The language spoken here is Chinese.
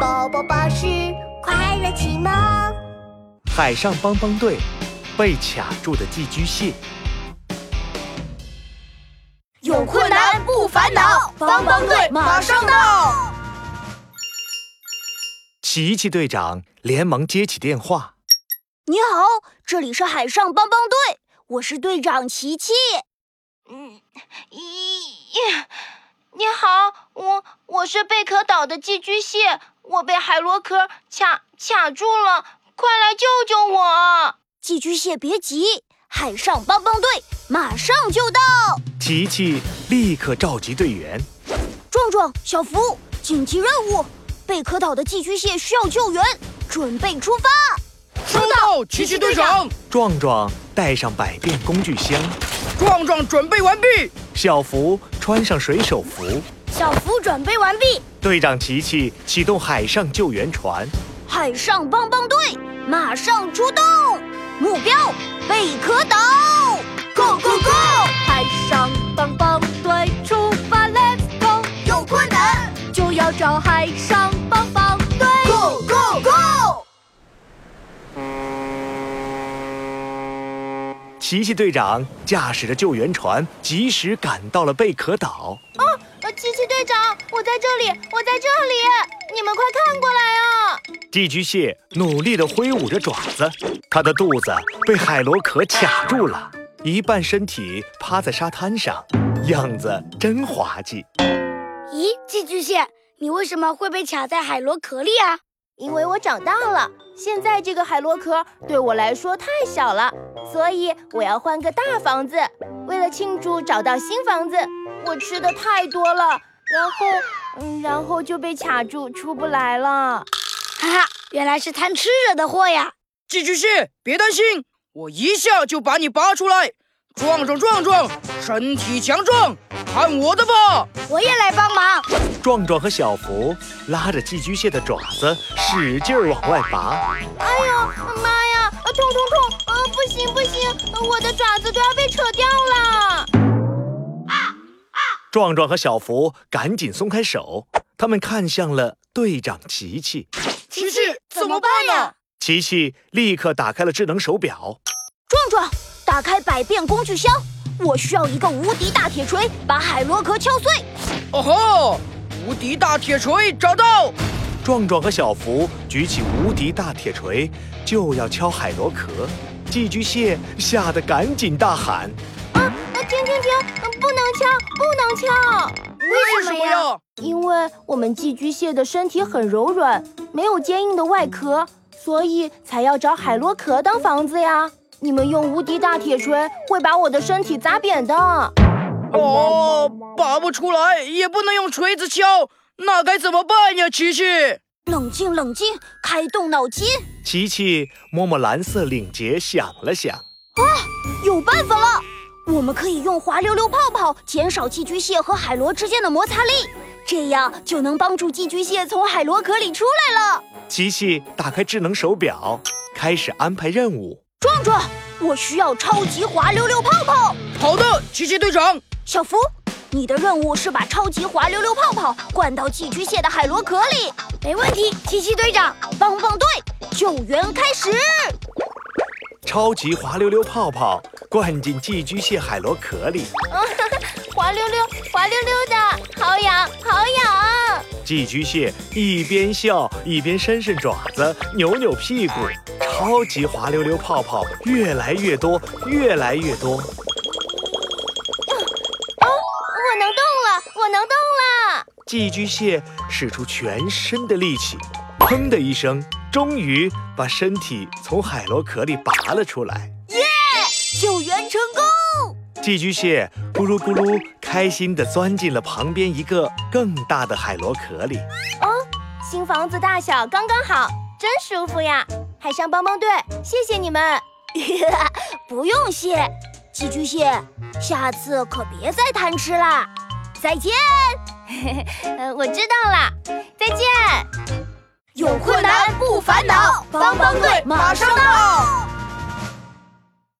宝宝巴士快乐启蒙。海上帮帮队被卡住的寄居蟹，有困难不烦恼，帮帮队马上到。琪琪队长连忙接起电话：“你好，这里是海上帮帮队，我是队长琪琪。”嗯，咦。你好，我我是贝壳岛的寄居蟹，我被海螺壳卡卡住了，快来救救我！寄居蟹别急，海上帮帮队马上就到。琪琪立刻召集队员，壮壮、小福，紧急任务，贝壳岛的寄居蟹需要救援，准备出发。收到，奇奇队长。壮壮带上百变工具箱。壮壮准备完毕，小福穿上水手服，小福准备完毕。队长琪琪启动海上救援船，海上帮帮队马上出动，目标贝壳岛，Go Go Go！海上帮帮队出发，Let's go！有困难就要找海上帮帮队，Go Go Go！琪琪队长驾驶着救援船，及时赶到了贝壳岛。我在这里，我在这里，你们快看过来啊！寄居蟹努力地挥舞着爪子，它的肚子被海螺壳卡住了，一半身体趴在沙滩上，样子真滑稽。咦，寄居蟹，你为什么会被卡在海螺壳里啊？因为我长大了，现在这个海螺壳对我来说太小了，所以我要换个大房子。为了庆祝找到新房子，我吃的太多了，然后，嗯，然后就被卡住，出不来了。哈哈，原来是贪吃惹的祸呀！寄居蟹，别担心，我一下就把你拔出来。壮壮，壮壮，身体强壮。看我的吧！我也来帮忙。壮壮和小福拉着寄居蟹的爪子，使劲往外拔。哎呦妈呀！痛痛痛！呃，不行不行，我的爪子都要被扯掉了。壮壮和小福赶紧松开手，他们看向了队长琪琪。琪琪，怎么办呀？琪琪立刻打开了智能手表。壮壮，打开百变工具箱。我需要一个无敌大铁锤，把海螺壳敲碎。哦吼！无敌大铁锤找到！壮壮和小福举起无敌大铁锤，就要敲海螺壳。寄居蟹吓得赶紧大喊：“啊！停停停！不能敲，不能敲！为什么呀？因为我们寄居蟹的身体很柔软，没有坚硬的外壳，所以才要找海螺壳当房子呀。”你们用无敌大铁锤会把我的身体砸扁的。哦，拔不出来，也不能用锤子敲，那该怎么办呀？琪琪，冷静冷静，开动脑筋。琪琪摸摸蓝色领结，想了想，啊，有办法了！我们可以用滑溜溜泡泡减少寄居蟹和海螺之间的摩擦力，这样就能帮助寄居蟹从海螺壳里出来了。琪琪打开智能手表，开始安排任务。壮壮，我需要超级滑溜溜泡泡。好的，奇奇队长。小福，你的任务是把超级滑溜溜泡泡灌到寄居蟹的海螺壳里。没问题，奇奇队长。棒棒队，救援开始。超级滑溜溜泡泡灌进寄居蟹海螺壳里。滑溜溜，滑溜溜的，好痒，好痒。寄居蟹一边笑一边伸伸爪子，扭扭屁股。超级滑溜溜泡泡越来越多，越来越多。哦，我能动了，我能动了！寄居蟹使出全身的力气，砰的一声，终于把身体从海螺壳里拔了出来。耶！救援成功！寄居蟹咕噜咕噜开心地钻进了旁边一个更大的海螺壳里。哦，新房子大小刚刚好，真舒服呀！海上帮帮队，谢谢你们！不用谢，寄居蟹，下次可别再贪吃啦！再见。我知道了，再见。有困难不烦恼，帮帮队马上到。